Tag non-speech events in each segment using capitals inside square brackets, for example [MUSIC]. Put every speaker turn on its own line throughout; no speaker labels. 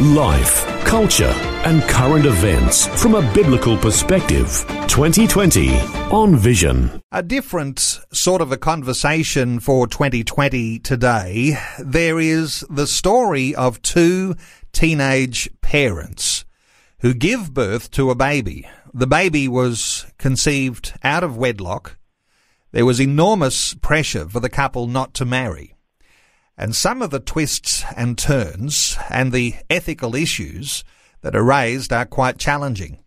Life, culture, and current events from a biblical perspective. 2020 on Vision.
A different sort of a conversation for 2020 today. There is the story of two teenage parents who give birth to a baby. The baby was conceived out of wedlock. There was enormous pressure for the couple not to marry. And some of the twists and turns and the ethical issues that are raised are quite challenging.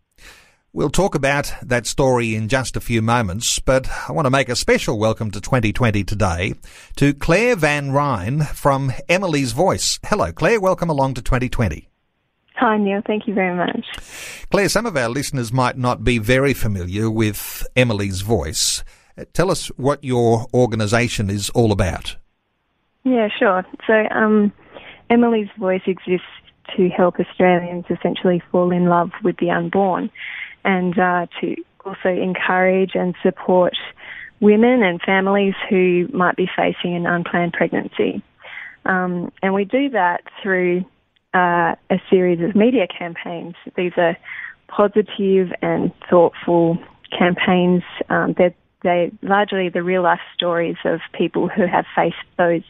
We'll talk about that story in just a few moments, but I want to make a special welcome to 2020 today to Claire Van Ryn from Emily's Voice. Hello, Claire. Welcome along to 2020.
Hi, Neil. Thank you very much.
Claire, some of our listeners might not be very familiar with Emily's Voice. Tell us what your organisation is all about.
Yeah, sure. So, um, Emily's Voice exists to help Australians essentially fall in love with the unborn and uh, to also encourage and support women and families who might be facing an unplanned pregnancy. Um, and we do that through uh, a series of media campaigns. These are positive and thoughtful campaigns. Um, they're, they're largely the real life stories of people who have faced those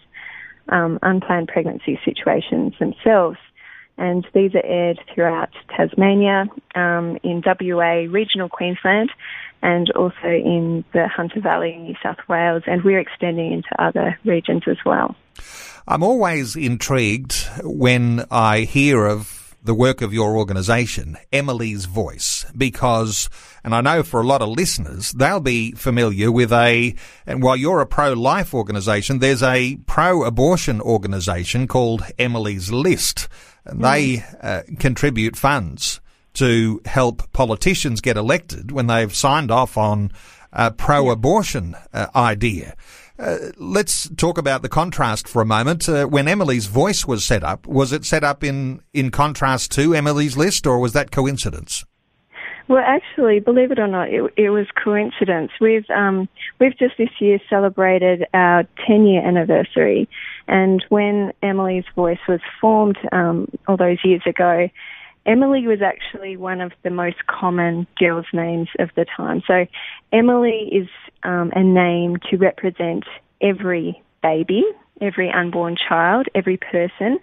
um, unplanned pregnancy situations themselves. And these are aired throughout Tasmania, um, in WA, regional Queensland, and also in the Hunter Valley, New South Wales, and we're extending into other regions as well.
I'm always intrigued when I hear of the work of your organisation, Emily's Voice, because, and I know for a lot of listeners, they'll be familiar with a, and while you're a pro-life organisation, there's a pro-abortion organisation called Emily's List, and they mm. uh, contribute funds to help politicians get elected when they've signed off on a pro-abortion uh, idea. Uh, let's talk about the contrast for a moment. Uh, when Emily's voice was set up, was it set up in, in contrast to Emily's list, or was that coincidence?
Well, actually, believe it or not, it, it was coincidence. We've um, we've just this year celebrated our 10 year anniversary, and when Emily's Voice was formed um, all those years ago, Emily was actually one of the most common girls' names of the time. So Emily is um, a name to represent every baby, every unborn child, every person.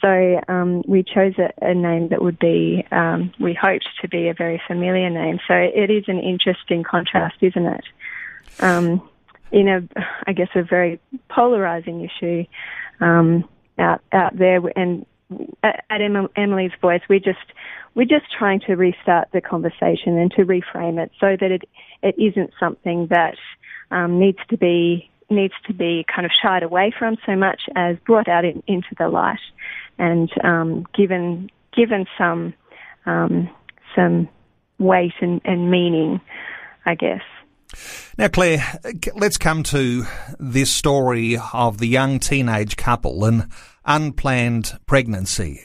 So um, we chose a, a, name that would be, um, we hoped to be a very familiar name. So it is an interesting contrast, isn't it? Um, in a, I guess, a very polarizing issue um, out out there, and at, Emily's Voice, we're just we're just trying to restart the conversation and to reframe it so that it it isn't something that um, needs to be needs to be kind of shied away from so much as brought out in, into the light and um, given given some um, some weight and, and meaning, I guess.
Now, Claire, let's come to this story of the young teenage couple and unplanned pregnancy.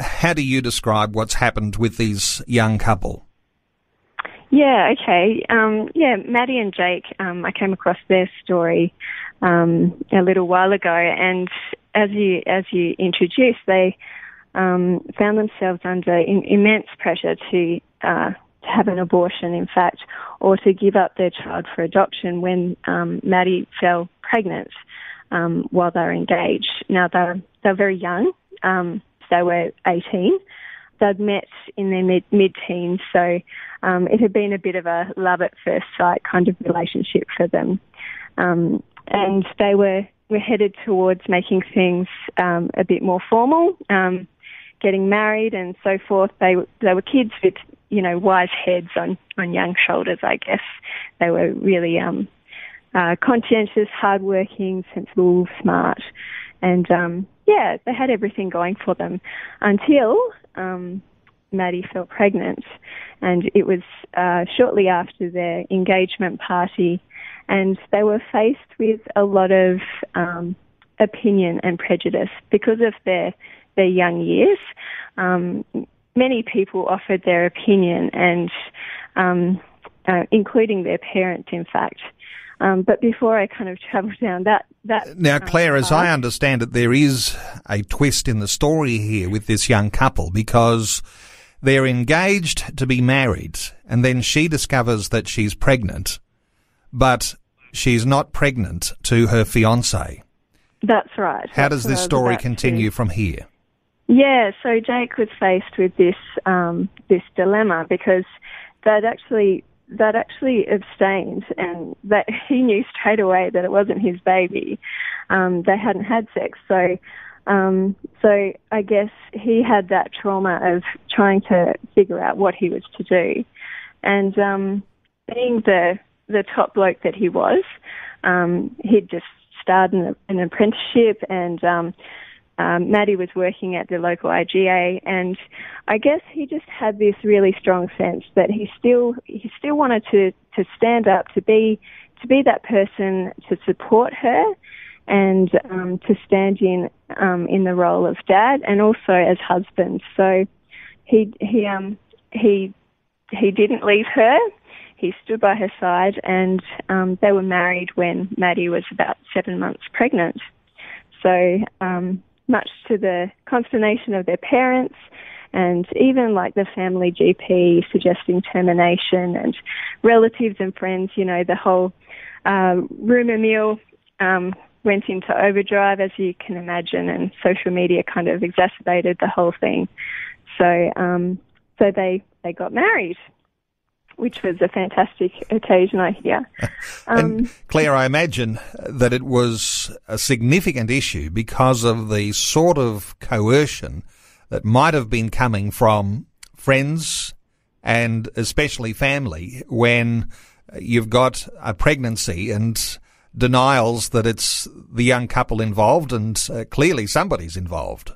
How do you describe what's happened with these young couple?
Yeah, okay. Um, yeah, Maddie and Jake, um, I came across their story um, a little while ago, and as you as you introduced, they um, found themselves under in, immense pressure to uh, to have an abortion, in fact, or to give up their child for adoption when um, Maddie fell pregnant um, while they were engaged. Now they're they're very young. Um, they were 18. They'd met in their mid mid teens, so um, it had been a bit of a love at first sight kind of relationship for them. Um, and they were, were headed towards making things um, a bit more formal, um, getting married and so forth. They, they were kids with, you know, wise heads on, on young shoulders, I guess. They were really um, uh, conscientious, hardworking, sensible, smart. And um, yeah, they had everything going for them until um, Maddie fell pregnant, and it was uh, shortly after their engagement party, and they were faced with a lot of um, opinion and prejudice because of their their young years. Um, many people offered their opinion, and um, uh, including their parents, in fact. Um, but before I kind of travel [LAUGHS] down that that
now, Claire, as I understand it, there is a twist in the story here with this young couple because they're engaged to be married, and then she discovers that she's pregnant, but she's not pregnant to her fiance.
That's right.
How
That's
does this story continue to. from here?
Yeah, so Jake was faced with this um, this dilemma because they'd actually they'd actually abstained, and that [LAUGHS] he knew straight away that it wasn't his baby. Um, they hadn't had sex, so um, so I guess he had that trauma of trying to figure out what he was to do, and um, being the the top bloke that he was, um, he'd just started an, an apprenticeship, and um, um, Maddie was working at the local IGA, and I guess he just had this really strong sense that he still he still wanted to to stand up to be to be that person to support her and um, to stand in um, in the role of dad and also as husband. So he he um he he didn't leave her. He stood by her side, and um, they were married when Maddie was about seven months pregnant. So um, much to the consternation of their parents, and even like the family GP suggesting termination, and relatives and friends. You know the whole uh, rumor mill um, went into overdrive, as you can imagine, and social media kind of exacerbated the whole thing. So, um, so they they got married, which was a fantastic occasion, I hear. [LAUGHS]
Um, and Claire, I imagine that it was a significant issue because of the sort of coercion that might have been coming from friends and especially family when you've got a pregnancy and denials that it's the young couple involved, and uh, clearly somebody's involved.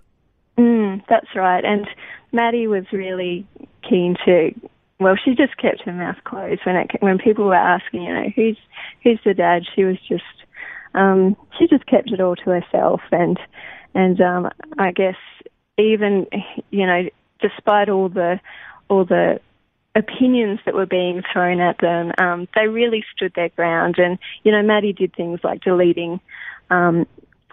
Mm, that's right. And Maddie was really keen to. Well, she just kept her mouth closed when it when people were asking, you know, who's who's the dad. She was just um, she just kept it all to herself, and and um, I guess even you know, despite all the all the opinions that were being thrown at them, um, they really stood their ground. And, you know, Maddie did things like deleting um,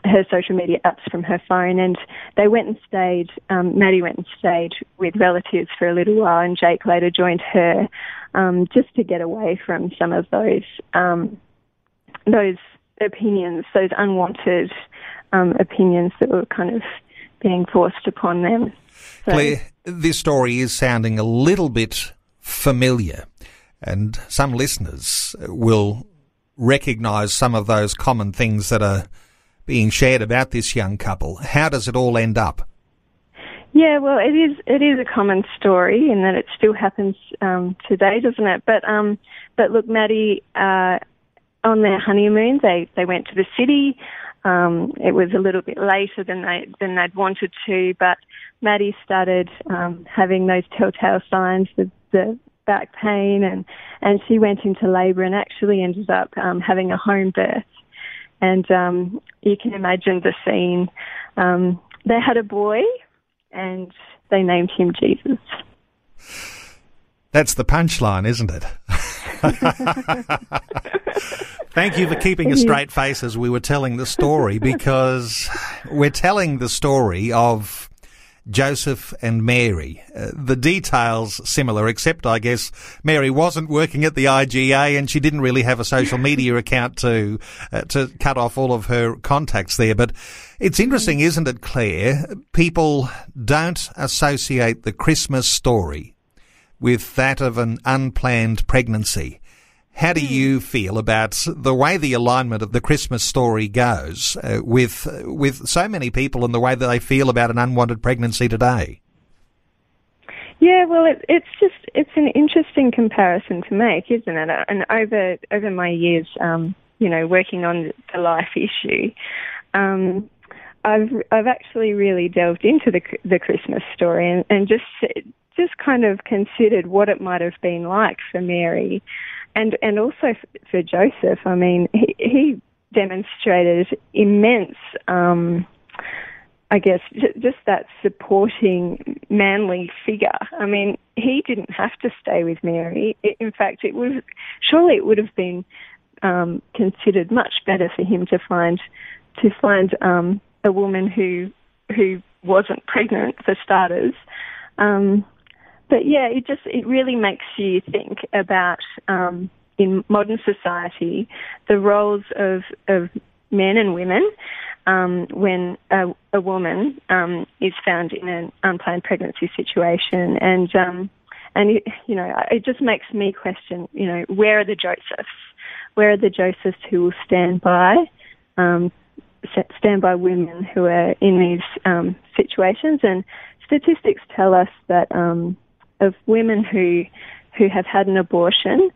her social media apps from her phone, and they went and stayed. Um, Maddie went and stayed with relatives for a little while, and Jake later joined her, um, just to get away from some of those um, those opinions, those unwanted um, opinions that were kind of being forced upon them.
So, Claire, this story is sounding a little bit familiar. And some listeners will recognize some of those common things that are being shared about this young couple. How does it all end up?
Yeah, well, it is it is a common story in that it still happens um, today, doesn't it? But um, but look, Maddie, uh, on their honeymoon, they they went to the city. Um, it was a little bit later than they than they'd wanted to, but Maddie started um, having those telltale signs, the the back pain, and and she went into labour and actually ended up um, having a home birth. And um, you can imagine the scene. Um, they had a boy, and they named him Jesus.
That's the punchline, isn't it? [LAUGHS] Thank you for keeping a straight face as we were telling the story because we're telling the story of Joseph and Mary. Uh, the details similar, except I guess Mary wasn't working at the IGA and she didn't really have a social media [LAUGHS] account to uh, to cut off all of her contacts there. But it's interesting, isn't it, Claire? People don't associate the Christmas story with that of an unplanned pregnancy. How do
Hmm.
you feel about the way the alignment of the Christmas story goes uh, with with so many people and the way that they feel about an unwanted pregnancy today?
Yeah, well, it, it's just it's an interesting comparison to make, isn't it? And over over my years, um, you know, working on the life issue, um, I've I've actually really delved into the the Christmas story and, and just just kind of considered what it might have been like for Mary, and and also for Joseph. I mean, he, he demonstrated immense. Um, I guess just that supporting manly figure. I mean, he didn't have to stay with Mary. In fact, it was surely it would have been um, considered much better for him to find to find um, a woman who who wasn't pregnant for starters. Um, but yeah, it just it really makes you think about um, in modern society the roles of of men and women um, when a, a woman um, is found in an unplanned pregnancy situation, and um, and it, you know it just makes me question, you know, where are the Josephs? Where are the Josephs who will stand by? Um, stand by women who are in these um, situations, and statistics tell us that um, of women who who have had an abortion,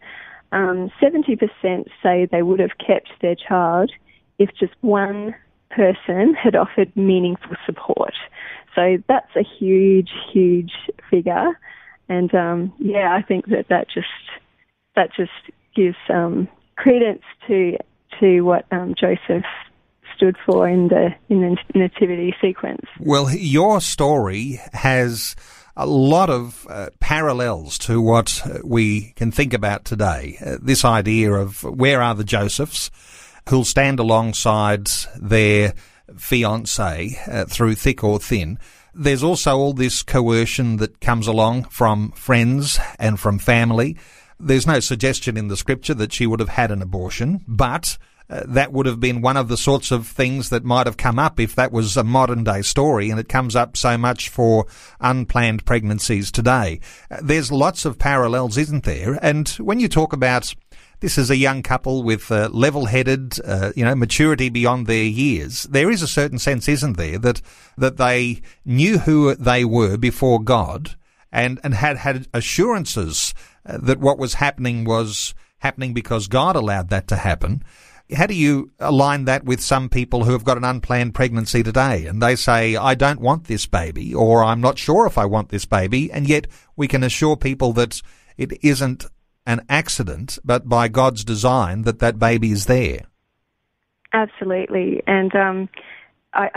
um, seventy percent say they would have kept their child if just one person had offered meaningful support. So that's a huge, huge figure, and um, yeah, I think that that just that just gives um, credence to to what um, Joseph stood for in the in the nativity sequence.
Well, your story has a lot of uh, parallels to what we can think about today. Uh, this idea of where are the Josephs who'll stand alongside their fiance uh, through thick or thin. There's also all this coercion that comes along from friends and from family. There's no suggestion in the scripture that she would have had an abortion, but uh, that would have been one of the sorts of things that might have come up if that was a modern day story, and it comes up so much for unplanned pregnancies today. Uh, there's lots of parallels, isn't there? And when you talk about this is a young couple with uh, level-headed, uh, you know, maturity beyond their years. There is a certain sense, isn't there, that that they knew who they were before God, and and had had assurances uh, that what was happening was happening because God allowed that to happen. How do you align that with some people who have got an unplanned pregnancy today and they say, I don't want this baby or I'm not sure if I want this baby and yet we can assure people that it isn't an accident, but by God's design that that baby is there?
Absolutely. And um, I,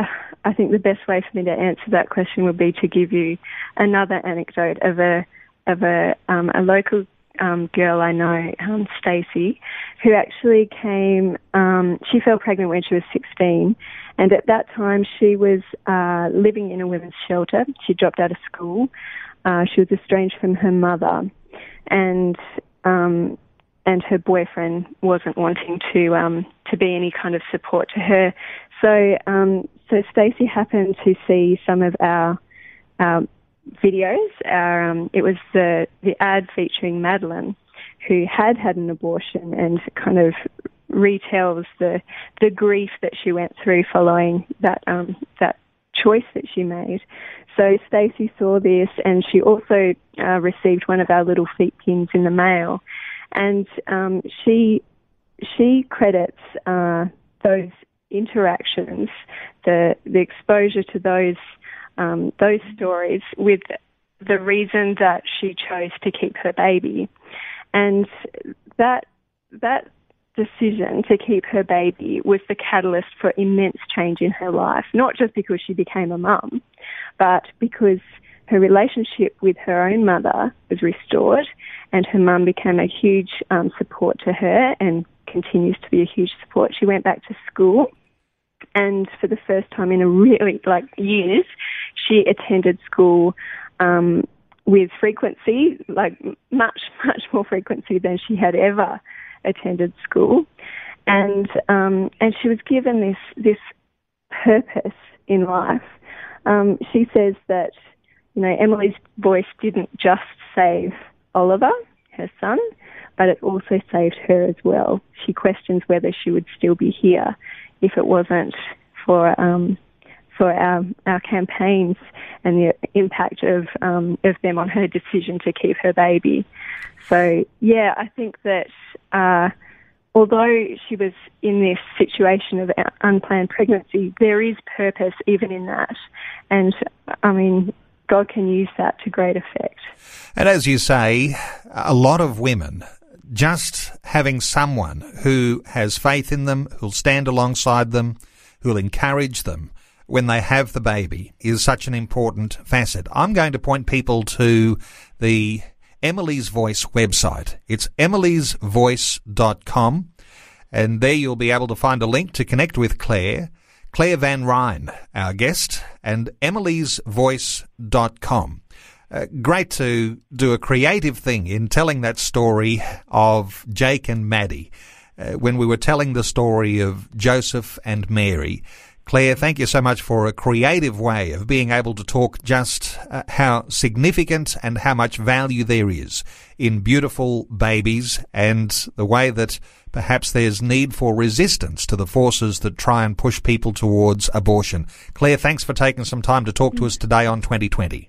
I think the best way for me to answer that question would be to give you another anecdote of a of a um, a local um, girl I know, um, Stacey, who actually came. Um, she fell pregnant when she was 16, and at that time she was uh, living in a women's shelter. She dropped out of school. Uh, she was estranged from her mother, and um, and her boyfriend wasn't wanting to um, to be any kind of support to her. So um, so Stacey happened to see some of our our videos. Um, it was the the ad featuring Madeline, who had had an abortion and kind of retells the the grief that she went through following that um, that choice that she made. So Stacey saw this, and she also uh, received one of our little feet pins in the mail, and um, she she credits uh, those interactions, the the exposure to those um, those stories with the reason that she chose to keep her baby, and that that decision to keep her baby was the catalyst for immense change in her life. Not just because she became a mum, but because her relationship with her own mother was restored, and her mum became a huge um, support to her and continues to be a huge support. She went back to school and for the first time in a really like years, she attended school um, with frequency, like much [LAUGHS] much more frequency than she had ever attended school, and um, and she was given this this purpose in life. Um, she says that you know Emily's voice didn't just save Oliver, her son, but it also saved her as well. She questions whether she would still be here if it wasn't for um, for our our campaigns and the impact of um, of them on her decision to keep her baby. So yeah, I think that uh, although she was in this situation of unplanned pregnancy, there is purpose even in that, and I mean. God can use that to great effect.
And as you say, a lot of women just having someone who has faith in them, who'll stand alongside them, who'll encourage them when they have the baby is such an important facet. I'm going to point people to the Emily's Voice website. It's emilysvoice.com and there you'll be able to find a link to connect with Claire, Claire Van Ryn, our guest, and emilysvoice.com. Uh, great to do a creative thing in telling that story of Jake and Maddie. Uh, when we were telling the story of Joseph and Mary, Claire, thank you so much for a creative way of being able to talk just uh, how significant and how much value there is in beautiful babies and the way that perhaps there's need for resistance to the forces that try and push people towards abortion. Claire, thanks for taking some time to talk to us today on 2020.